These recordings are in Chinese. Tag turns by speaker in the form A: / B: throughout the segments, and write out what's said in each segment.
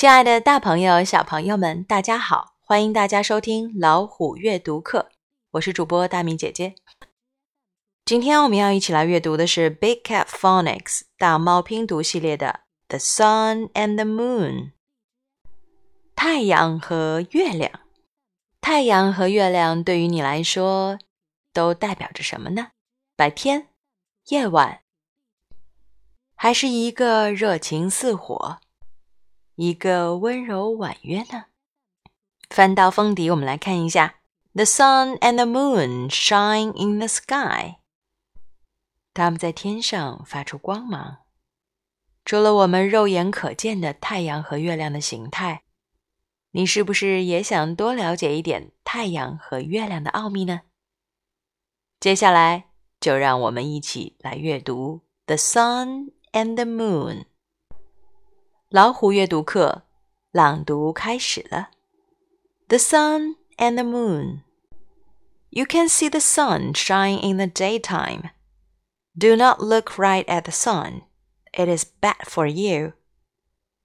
A: 亲爱的大朋友、小朋友们，大家好！欢迎大家收听老虎阅读课，我是主播大明姐姐。今天我们要一起来阅读的是 Big Cat Phonics 大猫拼读系列的《The Sun and the Moon》太阳和月亮。太阳和月亮对于你来说都代表着什么呢？白天、夜晚，还是一个热情似火？一个温柔婉约呢？翻到封底，我们来看一下：The sun and the moon shine in the sky。它们在天上发出光芒。除了我们肉眼可见的太阳和月亮的形态，你是不是也想多了解一点太阳和月亮的奥秘呢？接下来，就让我们一起来阅读《The Sun and the Moon》。老虎阅读课朗读开始了。The sun and the moon. You can see the sun shine in the daytime. Do not look right at the sun. It is bad for you.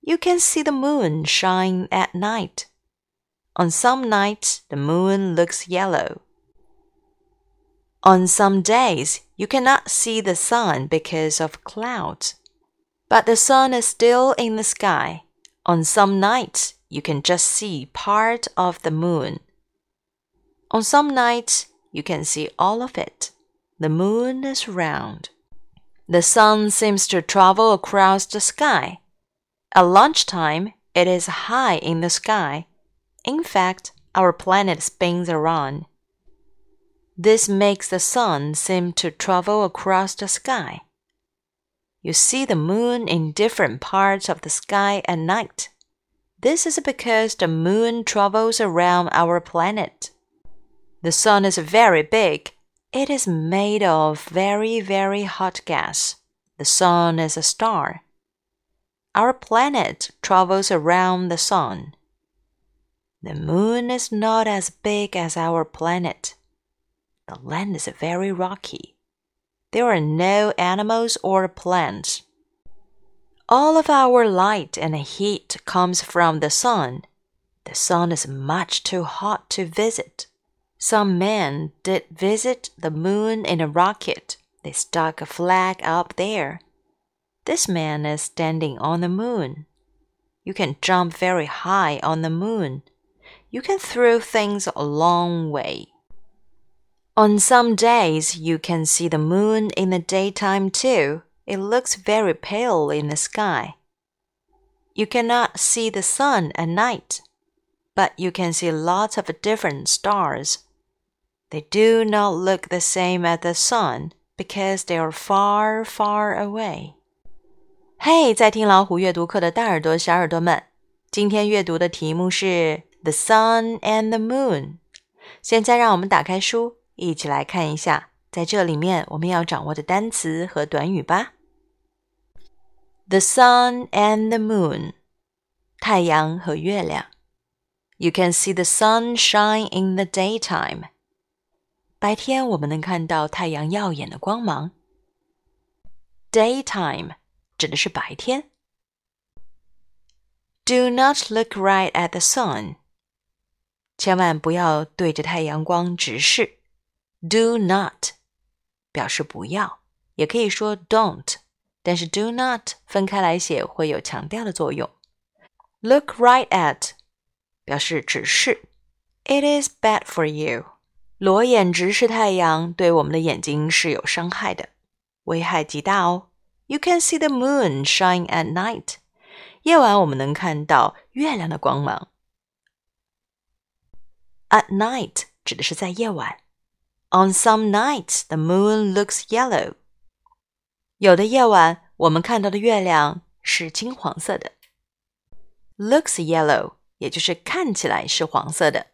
A: You can see the moon shine at night. On some nights, the moon looks yellow. On some days, you cannot see the sun because of clouds but the sun is still in the sky. On some nights, you can just see part of the moon. On some nights, you can see all of it. The moon is round. The sun seems to travel across the sky. At lunchtime, it is high in the sky. In fact, our planet spins around. This makes the sun seem to travel across the sky. You see the moon in different parts of the sky at night. This is because the moon travels around our planet. The sun is very big. It is made of very, very hot gas. The sun is a star. Our planet travels around the sun. The moon is not as big as our planet. The land is very rocky. There are no animals or plants. All of our light and heat comes from the sun. The sun is much too hot to visit. Some men did visit the moon in a rocket. They stuck a flag up there. This man is standing on the moon. You can jump very high on the moon. You can throw things a long way. On some days, you can see the moon in the daytime too. It looks very pale in the sky. You cannot see the sun at night, but you can see lots of different stars. They do not look the same as the sun because they are far, far away. 嘿，在听老虎阅读课的大耳朵、小耳朵们，今天阅读的题目是《The Sun and the Moon》。现在让我们打开书。 一起来看一下，在这里面我们要掌握的单词和短语吧。The sun and the moon，太阳和月亮。You can see the sun shine in the daytime。白天我们能看到太阳耀眼的光芒。Daytime 指的是白天。Do not look right at the sun。千万不要对着太阳光直视。 Do not 表示不要，也可以说 don't，但是 do not 分开来写会有强调的作用。Look right at 表示直视。It is bad for you。裸眼直视太阳对我们的眼睛是有伤害的，危害极大哦。You can see the moon shine at night。夜晚我们能看到月亮的光芒。At night 指的是在夜晚。On some nights, the moon looks yellow. 有的夜晚，我们看到的月亮是金黄色的。Looks yellow，也就是看起来是黄色的。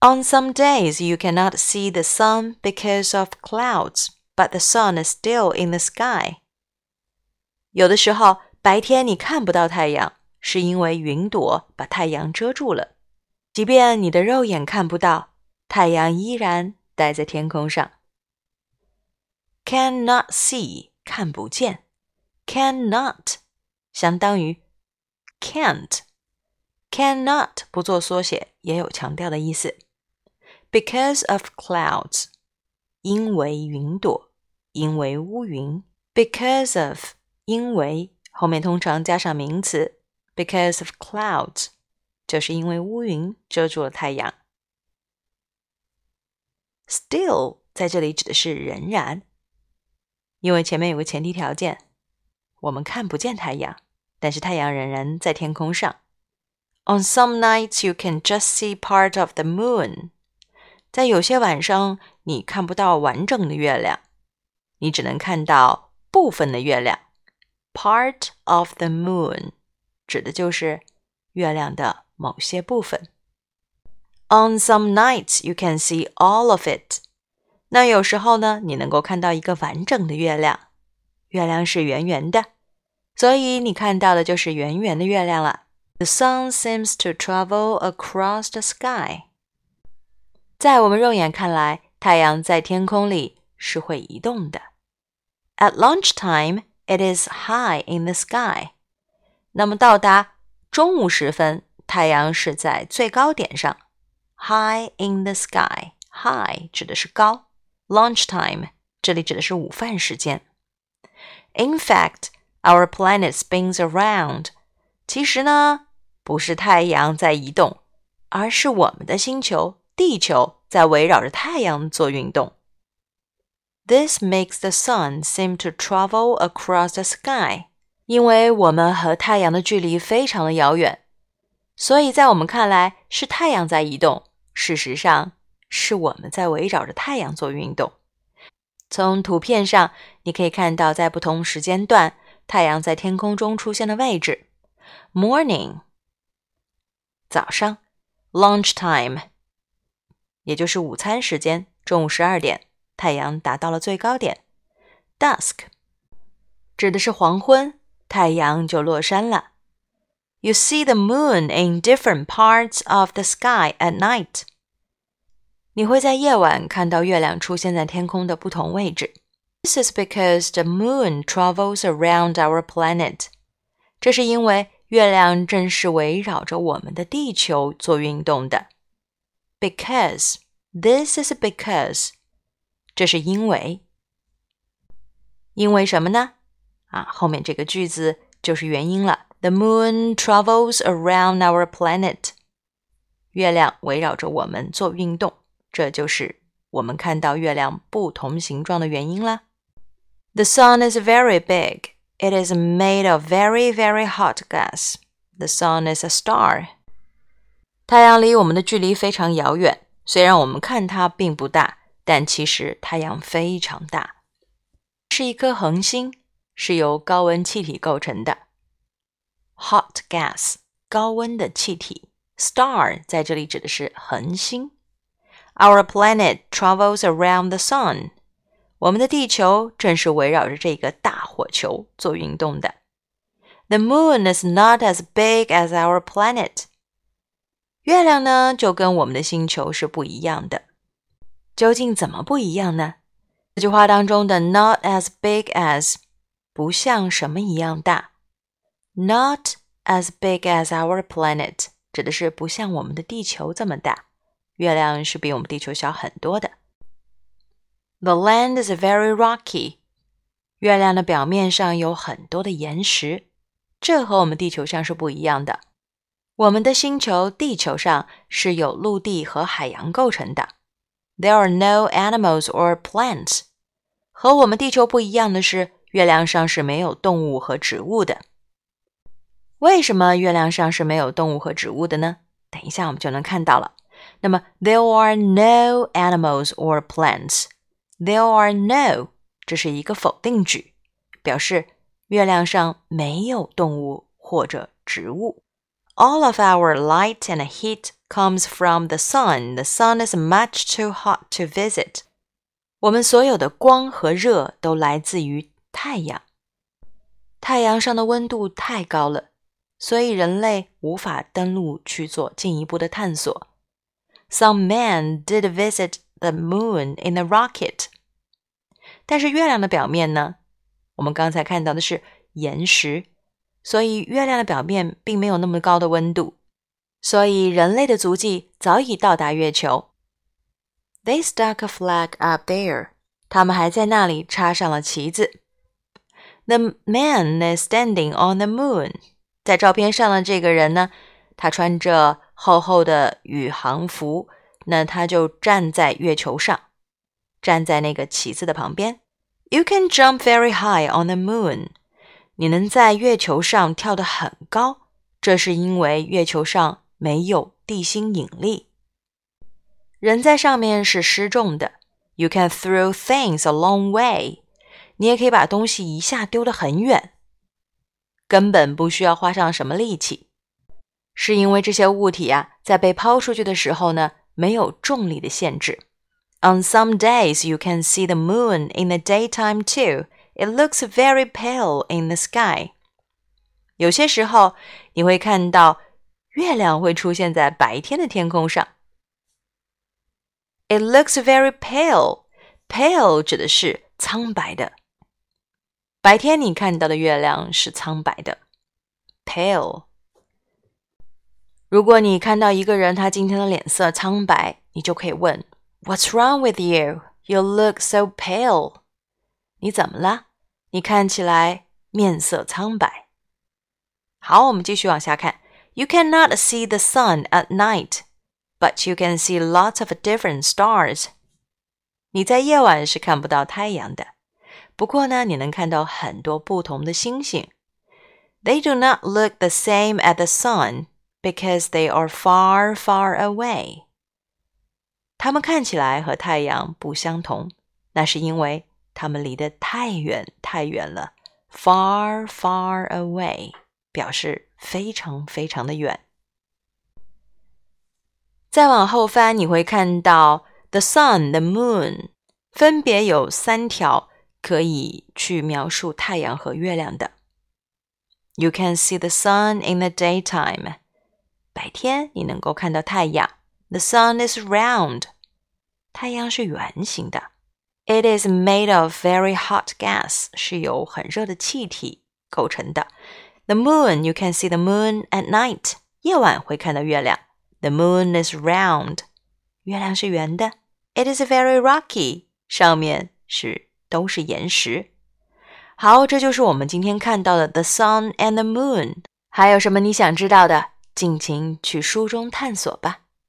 A: On some days, you cannot see the sun because of clouds, but the sun is still in the sky. 有的时候，白天你看不到太阳，是因为云朵把太阳遮住了。即便你的肉眼看不到，太阳依然 待在天空上。Cannot see 看不见，cannot 相当于 can't cannot 不做缩写也有强调的意思。Because of clouds，因为云朵，因为乌云。Because of，因为后面通常加上名词。Because of clouds，就是因为乌云遮住了太阳。Still 在这里指的是仍然，因为前面有个前提条件，我们看不见太阳，但是太阳仍然在天空上。On some nights you can just see part of the moon。在有些晚上你看不到完整的月亮，你只能看到部分的月亮。Part of the moon 指的就是月亮的某些部分。On some nights you can see all of it。那有时候呢，你能够看到一个完整的月亮。月亮是圆圆的，所以你看到的就是圆圆的月亮了。The sun seems to travel across the sky。在我们肉眼看来，太阳在天空里是会移动的。At lunchtime, it is high in the sky。那么到达中午时分，太阳是在最高点上。High in the sky, high 指的是高。Lunchtime 这里指的是午饭时间。In fact, our planet spins around。其实呢，不是太阳在移动，而是我们的星球地球在围绕着太阳做运动。This makes the sun seem to travel across the sky。因为我们和太阳的距离非常的遥远，所以在我们看来是太阳在移动， 事实上是我们在围绕着太阳做运动。从图片上你可以看到，在不同时间段太阳在天空中出现的位置：morning。早上，lunch time，也就是午餐时间，中午十二点，太阳达到了最高点。dusk 指的是黄昏，太阳就落山了。You see the moon in different parts of the sky at night。你会在夜晚看到月亮出现在天空的不同位置。This is because the moon travels around our planet。这是因为月亮正是围绕着我们的地球做运动的。Because this is because，这是因为，因为什么呢？啊，后面这个句子就是原因了。 The moon travels around our planet。月亮围绕着我们做运动，这就是我们看到月亮不同形状的原因啦。The sun is very big. It is made of very, very hot gas. The sun is a star. 太阳离我们的距离非常遥远，虽然我们看它并不大，但其实太阳非常大，是一颗恒星，是由高温气体构成的。Hot gas，高温的气体。Star 在这里指的是恒星。Our planet travels around the sun. 我们的地球正是围绕着这个大火球做运动的。The moon is not as big as our planet。月亮呢，就跟我们的星球是不一样的。究竟怎么不一样呢？这句话当中的 “not as big as” 不像什么一样大。Not as big as our planet 指的是不像我们的地球这么大。月亮是比我们地球小很多的。The land is very rocky。月亮的表面上有很多的岩石，这和我们地球上是不一样的。我们的星球地球上是由陆地和海洋构成的。There are no animals or plants。和我们地球不一样的是，月亮上是没有动物和植物的。为什么月亮上是没有动物和植物的呢？等一下我们就能看到了。那么，There are no animals or plants。There are no，这是一个否定句，表示月亮上没有动物或者植物。All of our light and heat comes from the sun. The sun is much too hot to visit. 我们所有的光和热都来自于太阳。太阳上的温度太高了，所以人类无法登陆去做进一步的探索。Some men did visit the moon in a rocket。但是月亮的表面呢？我们刚才看到的是岩石，所以月亮的表面并没有那么高的温度。所以人类的足迹早已到达月球。They stuck a flag up there. 他们还在那里插上了旗子。The man is standing on the moon. 在照片上的这个人呢，他穿着厚厚的宇航服，那他就站在月球上，站在那个旗子的旁边。You can jump very high on the moon. 你能在月球上跳得很高，这是因为月球上没有地心引力。人在上面是失重的。You can throw things a long way。你也可以把东西一下丢得很远，根本不需要花上什么力气，是因为这些物体啊，在被抛出去的时候呢，没有重力的限制。On some days, you can see the moon in the daytime too. It looks very pale in the sky. 有些时候，你会看到月亮会出现在白天的天空上。It looks very pale. Pale 指的是苍白的。白天你看到的月亮是苍白的，pale。如果你看到一个人他今天的脸色苍白，你就可以问 What's wrong with you? You look so pale. 你怎么了？你看起来面色苍白。好，我们继续往下看。You cannot see the sun at night but you can see lots of different stars. 你在夜晚是看不到太阳的，不过呢，你能看到很多不同的星星。They do not look the same at the sun because they are far, far away. 它们看起来和太阳不相同，那是因为它们离得太远太远了。Far, far away 表示非常非常的远。再往后翻，你会看到 the sun、the moon，分别有三条可以去描述太阳和月亮的。You can see the sun in the daytime，白天你能够看到太阳。The sun is round，太阳是圆形的。It is made of very hot gas，是由很热的气体构成的。The moon，you can see the moon at night，夜晚会看到月亮。The moon is round，月亮是圆的。It is very rocky，上面是 都是岩石。好，这就是我们今天看到的 The Sun and the Moon。还有什么你想知道的，尽情去书中探索吧。